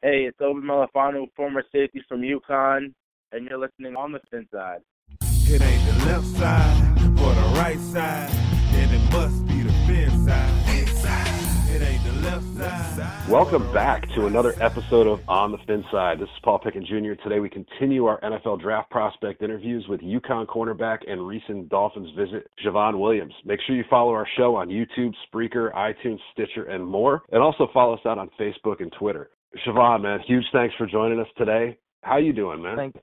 Hey, it's Obi Melifonwu, former safety from UConn, and you're listening on the fin side. It ain't the left side or the right side, then it must be the fin side. It ain't the left side. Welcome back to another episode of On the Fin Side. This is Paul Pickett Jr. Today we continue our NFL draft prospect interviews with UConn cornerback and recent Dolphins visit, Jhavon Williams. Make sure you follow our show on YouTube, Spreaker, iTunes, Stitcher, and more. And also follow us out on Facebook and Twitter. Jhavon, man, huge thanks for joining us today. How you doing, man? Thank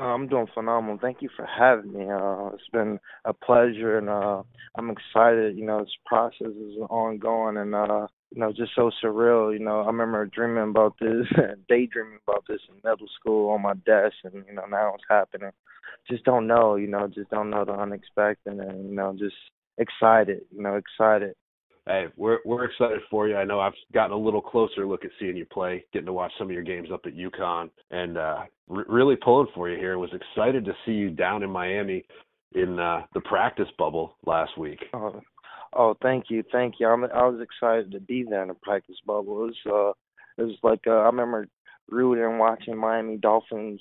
uh, I'm doing phenomenal. Thank you for having me. Uh, it's been a pleasure, and uh, I'm excited. You know, this process is ongoing, and uh, you know, just so surreal. You know, I remember dreaming about this, daydreaming about this in middle school on my desk, and you know, now it's happening. Just don't know. You know, just don't know the unexpected, and you know, just excited. You know, excited hey, we're we're excited for you. I know I've gotten a little closer look at seeing you play, getting to watch some of your games up at UConn, and uh, re- really pulling for you here. Was excited to see you down in Miami in uh, the practice bubble last week. Oh, oh, thank you, thank you. I'm, I was excited to be there in the practice bubble. It was uh, it was like uh, I remember rooting and watching Miami Dolphins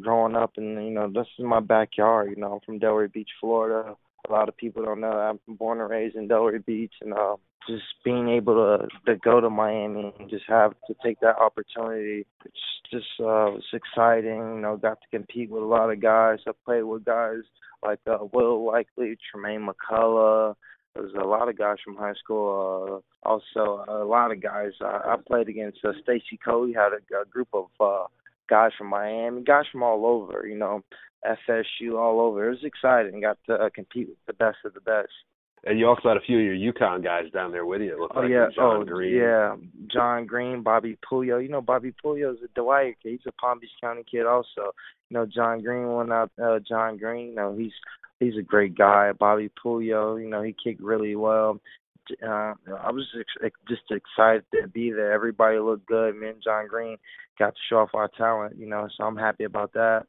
growing up, and you know this is my backyard. You know, I'm from Delray Beach, Florida a lot of people don't know I'm born and raised in Delray Beach, and uh, just being able to to go to Miami and just have to take that opportunity, it's just uh, was exciting. You know, got to compete with a lot of guys. I played with guys like uh, Will Likely, Tremaine McCullough. There's a lot of guys from high school. Uh, also, a lot of guys. Uh, I played against uh, Stacy Coley. Had a, a group of uh, guys from Miami, guys from all over. You know, FSU, all over. It was exciting. Got to uh, compete with the best of the best. And you also had a few of your UConn guys down there with you. Oh like yeah, John oh Green. yeah, John Green, Bobby Puyol. You know Bobby Puyol is a Dwyer kid. He's a Palm Beach County kid also. You know John Green went out. Uh, John Green, you know he's he's a great guy. Bobby Puyol, you know he kicked really well. Uh, I was just, just excited to be there. Everybody looked good. Me and John Green got to show off our talent, you know, so I'm happy about that.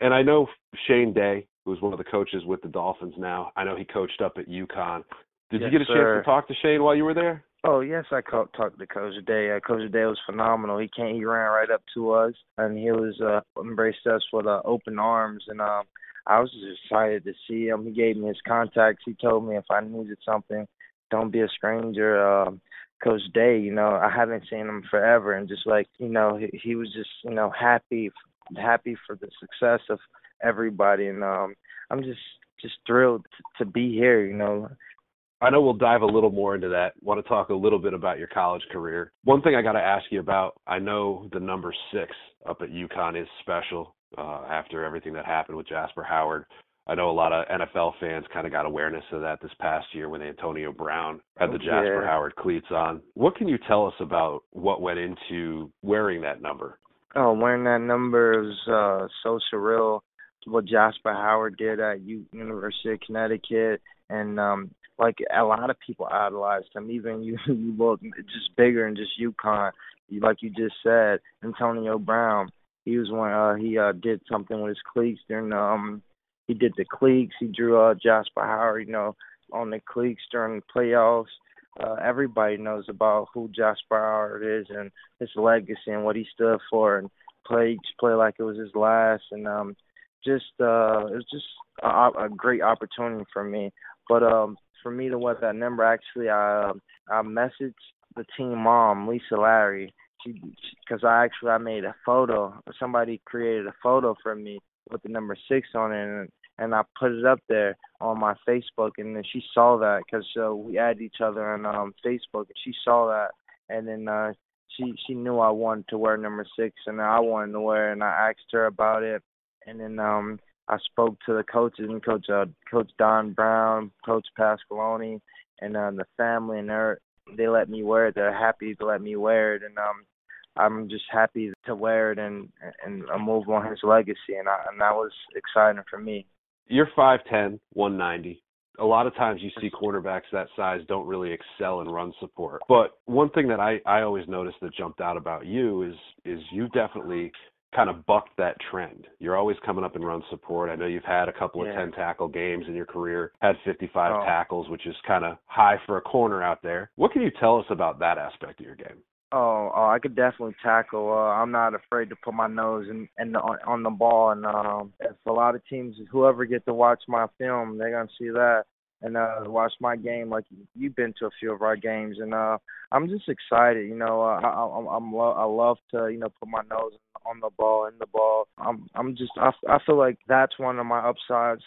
And I know Shane Day, who's one of the coaches with the Dolphins now. I know he coached up at UConn. Did yes, you get a sir. chance to talk to Shane while you were there? Oh yes, I talked to Coach Day. Uh, Coach Day was phenomenal. He came, he ran right up to us, and he was uh, embraced us with uh, open arms. And um, I was just excited to see him. He gave me his contacts. He told me if I needed something, don't be a stranger. Um, Coach Day, you know, I haven't seen him forever, and just like you know, he, he was just you know happy, happy for the success of everybody, and um, I'm just just thrilled to be here. You know, I know we'll dive a little more into that. Want to talk a little bit about your college career. One thing I got to ask you about. I know the number six up at UConn is special uh, after everything that happened with Jasper Howard. I know a lot of NFL fans kind of got awareness of that this past year when Antonio Brown had the Jasper yeah. Howard cleats on. What can you tell us about what went into wearing that number? Oh, wearing that number is uh, so surreal. What Jasper Howard did at U- University of Connecticut, and um, like a lot of people idolized him. Even you, you look just bigger and just UConn. You, like you just said, Antonio Brown. He was one. Uh, he uh, did something with his cleats during the um he did the cleats. He drew uh, Jasper Howard, you know, on the cleats during the playoffs. Uh, everybody knows about who Jasper Howard is and his legacy and what he stood for, and played play like it was his last. And um, just uh, it was just a, a great opportunity for me. But um, for me to wear that number, actually, I uh, I messaged the team mom, Lisa Larry, because I actually I made a photo. Somebody created a photo for me with the number six on it, and, and I put it up there on my Facebook, and then she saw that because uh, we added each other on um, Facebook, and she saw that, and then uh, she she knew I wanted to wear number six, and I wanted to wear, it, and I asked her about it, and then um I spoke to the coaches and coach uh, Coach Don Brown, Coach Pasqualoni, and uh, the family, and they they let me wear it. They're happy to let me wear it, and um I'm just happy to wear it and and move on his legacy, and I, and that was exciting for me. You're 5'10", 190. A lot of times you see cornerbacks that size don't really excel in run support. But one thing that I I always noticed that jumped out about you is is you definitely kind of bucked that trend. You're always coming up in run support. I know you've had a couple of 10 tackle games in your career, had 55 Oh. tackles, which is kind of high for a corner out there. What can you tell us about that aspect of your game? Oh, oh, I could definitely tackle. Uh, I'm not afraid to put my nose in, in the, on, the ball, and um, if a lot of teams, whoever get to watch my film, they're gonna see that and uh watch my game like you've been to a few of our games and uh I'm just excited you know uh, I I'm I'm lo- I love to you know put my nose on the ball in the ball I'm I'm just I, I feel like that's one of my upsides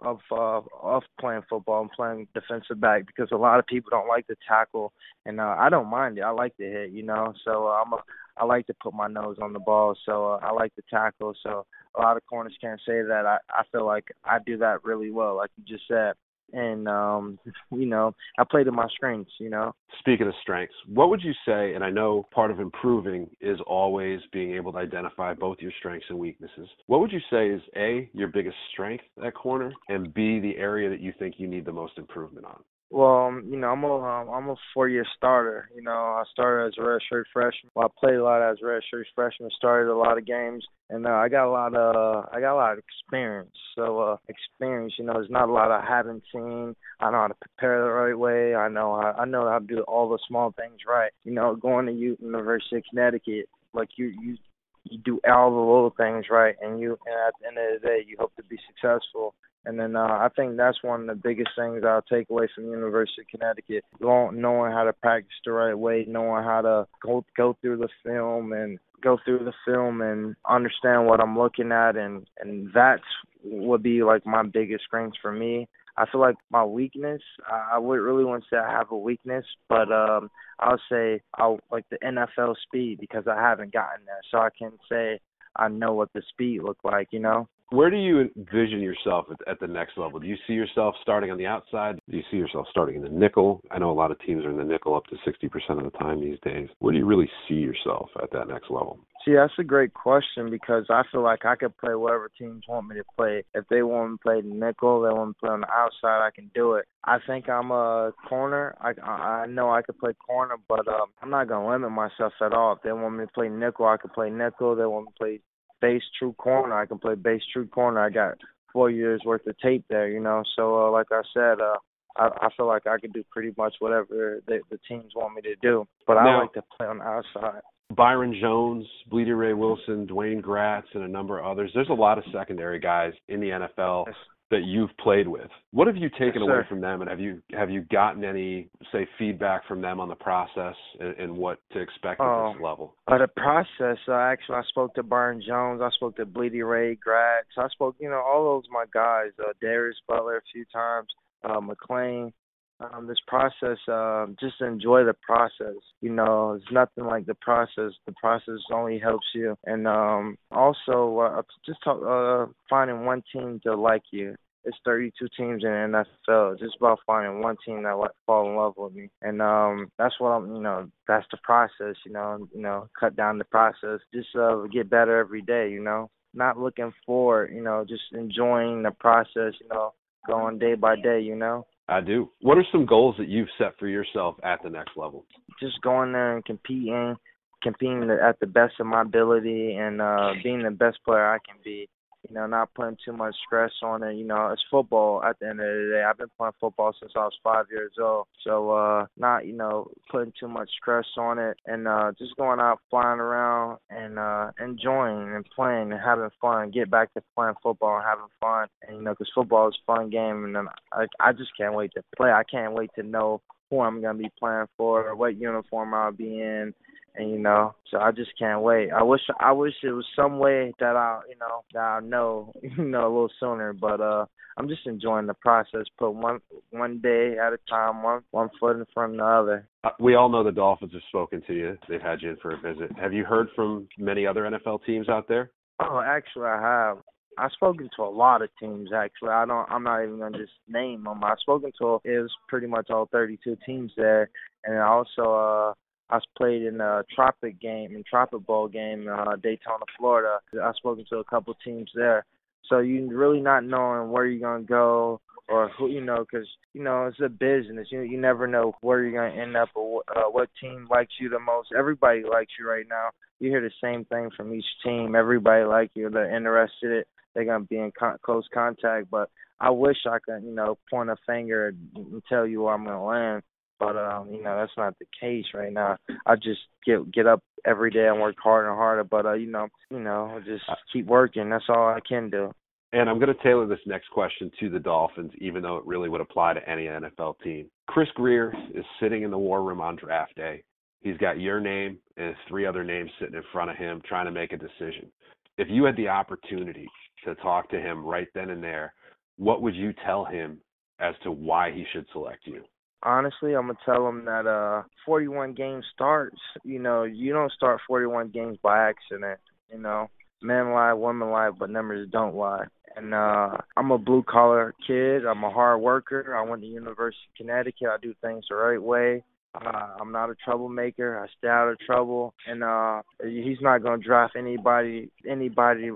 of uh of playing football and playing defensive back because a lot of people don't like to tackle and uh I don't mind it I like to hit you know so uh, I'm a I like to put my nose on the ball, so uh, I like to tackle. So a lot of corners can't say that. I I feel like I do that really well, like you just said and um you know i play to my strengths you know? Speaking of strengths what would you say and i know part of improving is always being able to identify both your strengths and weaknesses. What would you say is a your biggest strength at corner and b the area that you think you need the most improvement on well, um, you know, I'm a um, I'm a four year starter. You know, I started as a redshirt freshman. Well, I played a lot as a redshirt freshman. Started a lot of games, and uh, I got a lot of I got a lot of experience. So uh, experience, you know, there's not a lot I haven't seen. I know how to prepare the right way. I know how, I know how to do all the small things right. You know, going to U- University of Connecticut, like you you you do all the little things right, and you and at the end of the day, you hope to be successful. And then uh, I think that's one of the biggest things I'll take away from the University of Connecticut, knowing how to practice the right way, knowing how to go go through the film and go through the film and understand what I'm looking at, and and that's would be like my biggest strength for me. I feel like my weakness, I would really want to say I have a weakness, but um I'll say I like the NFL speed because I haven't gotten there, so I can say I know what the speed look like, you know. Where do you envision yourself at, at, the next level? Do you see yourself starting on the outside? Do you see yourself starting in the nickel? I know a lot of teams are in the nickel up to 60% of the time these days. Where do you really see yourself at that next level? See, that's a great question because I feel like I could play whatever teams want me to play. If they want me to play nickel, they want me to play on the outside, I can do it. I think I'm a corner. I I know I could play corner, but um, I'm not gonna limit myself at all. If they want me to play nickel, I can play nickel. They want me to play base true corner. I can play base true corner. I got four years worth of tape there, you know. So uh, like I said, uh, I, I feel like I can do pretty much whatever the, the teams want me to do. But now, I like to play on the outside. Byron Jones, Blidi Wreh-Wilson, Dwayne Gratz, and a number of others. There's a lot of secondary guys in the NFL. Yes that you've played with. What have you taken yes, away from them, and have you have you gotten any say feedback from them on the process and, and what to expect at oh, this level? Uh, the process, uh, actually, I spoke to Byron Jones, I spoke to Blidi Wreh, Gratz, I spoke, you know, all those my guys, uh, Darius Butler a few times, uh, McClain. Um, this process, uh, just enjoy the process. You know, it's nothing like the process. The process only helps you. And um, also, uh, just talk, uh, finding one team to like you. It's 32 teams in the NFL. Just about finding one team that like, fall in love with me, and um, that's what I'm. You know, that's the process. You know, you know, cut down the process. Just uh, get better every day. You know, not looking for. You know, just enjoying the process. You know, going day by day. You know. I do. What are some goals that you've set for yourself at the next level? Just going there and competing, competing at the best of my ability, and uh, being the best player I can be you know, not putting too much stress on it. You know, it's football at the end of the day. I've been playing football since I was five years old. So uh not, you know, putting too much stress on it and uh just going out flying around and uh enjoying and playing and having fun. Get back to playing football and having fun. And you know, because football is a fun game and then I I just can't wait to play. I can't wait to know who I'm gonna be playing for, or what uniform I'll be in, and you know, so I just can't wait. I wish I wish it was some way that I, you know, that I know, you know, a little sooner. But uh, I'm just enjoying the process. Put one one day at a time, one one foot in front of the other. Uh, we all know the Dolphins have spoken to you. They've had you in for a visit. Have you heard from many other NFL teams out there? Oh, actually, I have. I've spoken to a lot of teams. Actually, I don't. I'm not even gonna just name them. I've spoken to it was pretty much all 32 teams there, and also uh I played in a Tropic game, in Tropic Bowl game, in uh, Daytona, Florida. I've spoken to a couple teams there. So you really not knowing where you're gonna go or who you know, because you know it's a business. You you never know where you're gonna end up or uh, what team likes you the most. Everybody likes you right now. You hear the same thing from each team. Everybody like you. They're interested. In, they're gonna be in con- close contact. But I wish I could, you know, point a finger and tell you where I'm gonna land But um, you know, that's not the case right now. I just get get up every day and work harder and harder. But uh, you know, you know, just keep working. That's all I can do. And I'm going to tailor this next question to the Dolphins, even though it really would apply to any NFL team. Chris Grier is sitting in the war room on draft day. He's got your name and three other names sitting in front of him trying to make a decision. If you had the opportunity to talk to him right then and there, what would you tell him as to why he should select you? Honestly, I'm gonna tell him that uh 41 game starts. You know, you don't start 41 games by accident. You know, men lie, women lie, but numbers don't lie. And uh I'm a blue collar kid. I'm a hard worker. I went to University of Connecticut. I do things the right way. Uh, I'm not a troublemaker. I stay out of trouble, and uh he's not gonna draft anybody anybody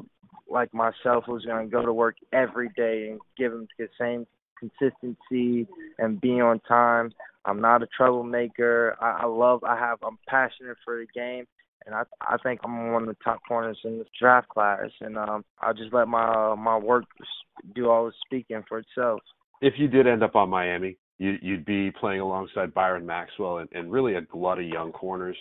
like myself who's gonna go to work every day and give him the same consistency and be on time. I'm not a troublemaker. I, I love. I have. I'm passionate for the game, and I I think I'm one of the top corners in the draft class. And um, I'll just let my uh, my work do all the speaking for itself. If you did end up on Miami, you, you'd be playing alongside Byron Maxwell and, and really a glut of young corners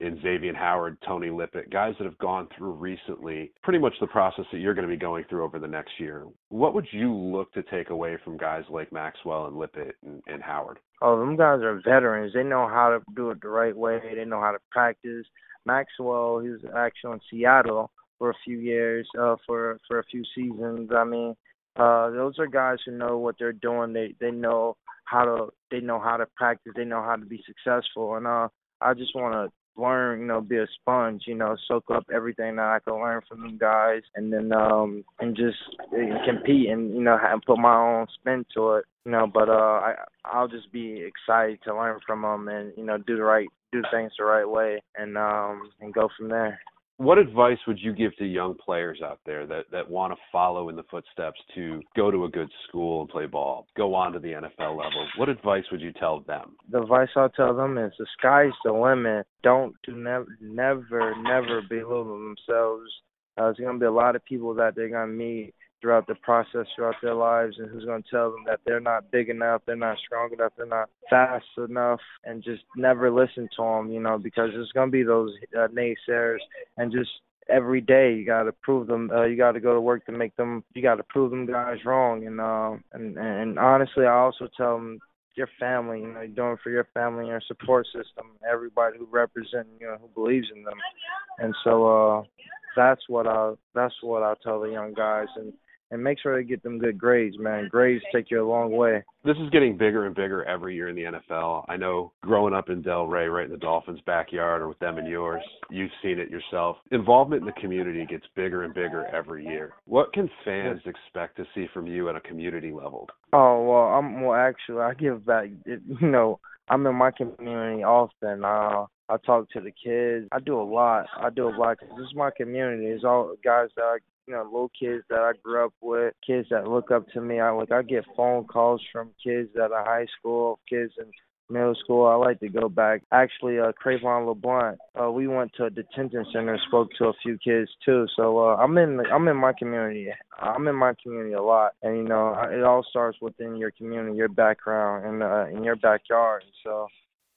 in Xavier Howard, Tony Lippett, guys that have gone through recently pretty much the process that you're going to be going through over the next year. What would you look to take away from guys like Maxwell and Lippett and, and Howard? Oh, them guys are veterans. They know how to do it the right way. They know how to practice. Maxwell, he was actually in Seattle for a few years, uh, for for a few seasons. I mean, uh, those are guys who know what they're doing. They they know how to they know how to practice. They know how to be successful. And uh, I just want to learn, you know, be a sponge, you know, soak up everything that I can learn from them guys, and then um and just uh, compete and you know and put my own spin to it, you know. But uh, I I'll just be excited to learn from them and you know do the right do things the right way and um and go from there. What advice would you give to young players out there that, that want to follow in the footsteps to go to a good school and play ball, go on to the NFL level? What advice would you tell them? The advice I'll tell them is the sky's the limit. Don't do never never never belittle themselves. Uh, there's gonna be a lot of people that they're gonna meet throughout the process throughout their lives and who's going to tell them that they're not big enough, they're not strong enough, they're not fast enough and just never listen to them, you know, because there's going to be those uh, naysayers. And just every day you got to prove them uh, you got to go to work to make them you got to prove them guys wrong and uh and and honestly I also tell them your family, you know, you're doing for your family your support system, everybody who represent, you know, who believes in them. And so uh that's what I that's what I tell the young guys. And and make sure they get them good grades, man. Grades take you a long way. This is getting bigger and bigger every year in the NFL. I know growing up in Delray, right in the Dolphins' backyard, or with them and yours, you've seen it yourself. Involvement in the community gets bigger and bigger every year. What can fans expect to see from you at a community level? Oh well, I'm well. Actually, I give back. You know, I'm in my community often. Uh, I talk to the kids. I do a lot. I do a lot because this is my community. It's all guys that I you know, little kids that I grew up with, kids that look up to me. I like I get phone calls from kids that are high school, kids in middle school. I like to go back. Actually, uh Cre'Von LeBlanc, uh we went to a detention center, spoke to a few kids too. So uh I'm in I'm in my community. I'm in my community a lot. And you know, it all starts within your community, your background and uh in your backyard. So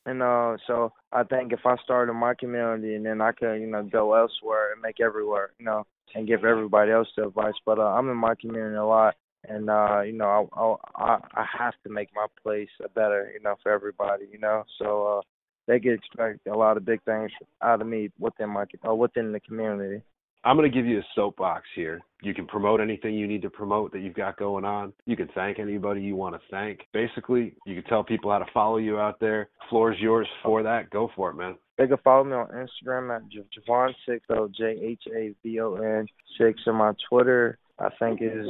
and uh, so I think if I start in my community and then I can, you know, go elsewhere and make everywhere, you know, and give everybody else the advice. But uh, I'm in my community a lot, and uh, you know, I, I I have to make my place better, you know, for everybody, you know. So uh, they can expect a lot of big things out of me within my uh, within the community. I'm going to give you a soapbox here. You can promote anything you need to promote that you've got going on. You can thank anybody you want to thank. Basically, you can tell people how to follow you out there. Floor is yours for that. Go for it, man. They can follow me on Instagram at Jhavon Six, so J H A V O N Six, and my Twitter I think is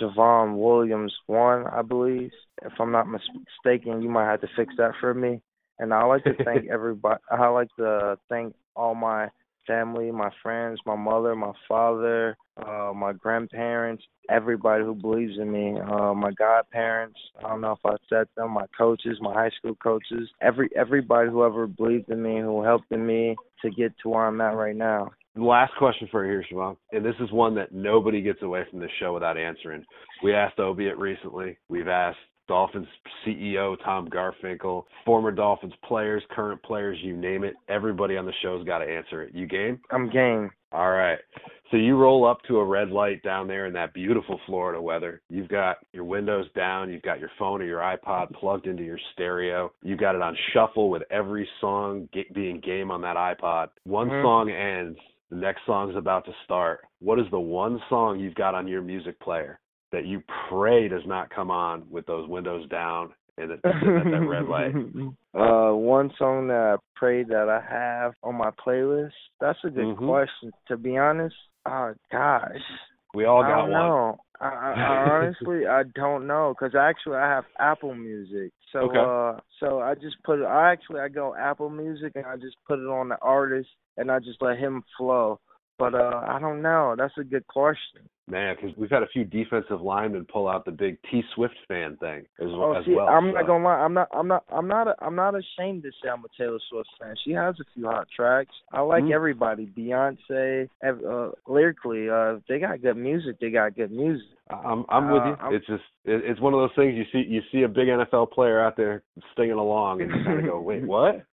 Jhavon Williams One, I believe. If I'm not mistaken, you might have to fix that for me. And I like to thank everybody. I like to thank all my family, my friends, my mother, my father, uh, my grandparents, everybody who believes in me, uh, my godparents. I don't know if I said them, my coaches, my high school coaches, every everybody who ever believed in me, who helped in me to get to where I'm at right now. Last question for you here, and this is one that nobody gets away from the show without answering. We asked Obiet recently. We've asked Dolphins CEO Tom Garfinkel, former Dolphins players, current players, you name it. Everybody on the show's got to answer it. You game? I'm game. All right. So you roll up to a red light down there in that beautiful Florida weather. You've got your windows down, you've got your phone or your iPod plugged into your stereo. You've got it on shuffle with every song being game on that iPod. One mm-hmm. song ends, the next song's about to start. What is the one song you've got on your music player that you pray does not come on with those windows down and at that red light? Uh, one song that I pray that I have on my playlist. That's a good mm-hmm. question. To be honest, oh gosh, we all got I one. Know. I, I honestly I don't know because actually I have Apple Music. So okay. uh so I just put it. I actually I go Apple Music and I just put it on the artist and I just let him flow. But uh I don't know. That's a good question. Man, because we've had a few defensive linemen pull out the big T Swift fan thing as, oh, as see, well. I'm so. not gonna lie. I'm not. I'm not. I'm not. A, I'm not ashamed to say I'm a Taylor Swift fan. She has a few hot tracks. I like mm-hmm. everybody. Beyonce, uh, lyrically, uh, they got good music. They got good music. I'm I'm with you. Uh, it's just it, it's one of those things you see you see a big NFL player out there singing along and you kind of go, wait, what?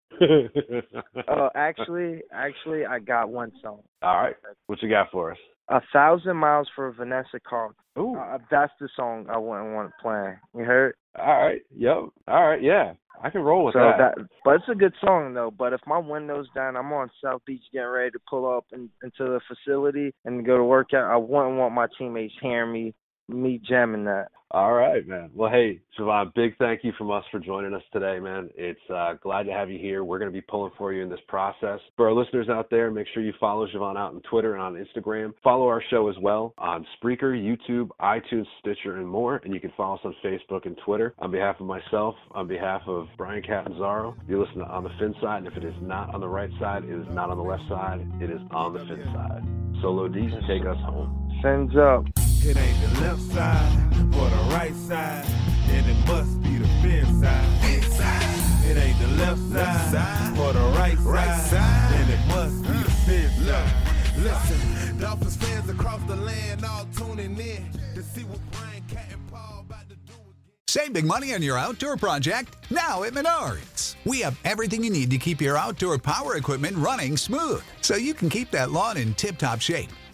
uh, actually, actually, I got one song. All right, what you got for us? A thousand miles for Vanessa Carlton. Ooh, uh, that's the song I wouldn't want playing. You heard? All right. Yep. All right. Yeah. I can roll with so that. that. But it's a good song though. But if my window's down, I'm on South Beach getting ready to pull up in, into the facility and go to work out. I wouldn't want my teammates hearing me me jamming that. All right, man. Well, hey, Jhavon, big thank you from us for joining us today, man. It's uh, glad to have you here. We're going to be pulling for you in this process. For our listeners out there, make sure you follow Javon out on Twitter and on Instagram. Follow our show as well on Spreaker, YouTube, iTunes, Stitcher, and more. And you can follow us on Facebook and Twitter. On behalf of myself, on behalf of Brian Catanzaro, you listen to On the Fin Side. And if it is not on the right side, it is not on the left side. It is on the Fin Side. Solo D, take us home. Fins up. It ain't the left side or the right side, then it must be the fin side. Inside. It ain't the left side, side or the right, right side, side, then it must be the fin side. Listen, Dolphins fans across the land all tuning in to see what Brian Cat and Paul about to do. Save big money on your outdoor project now at Menards. We have everything you need to keep your outdoor power equipment running smooth so you can keep that lawn in tip top shape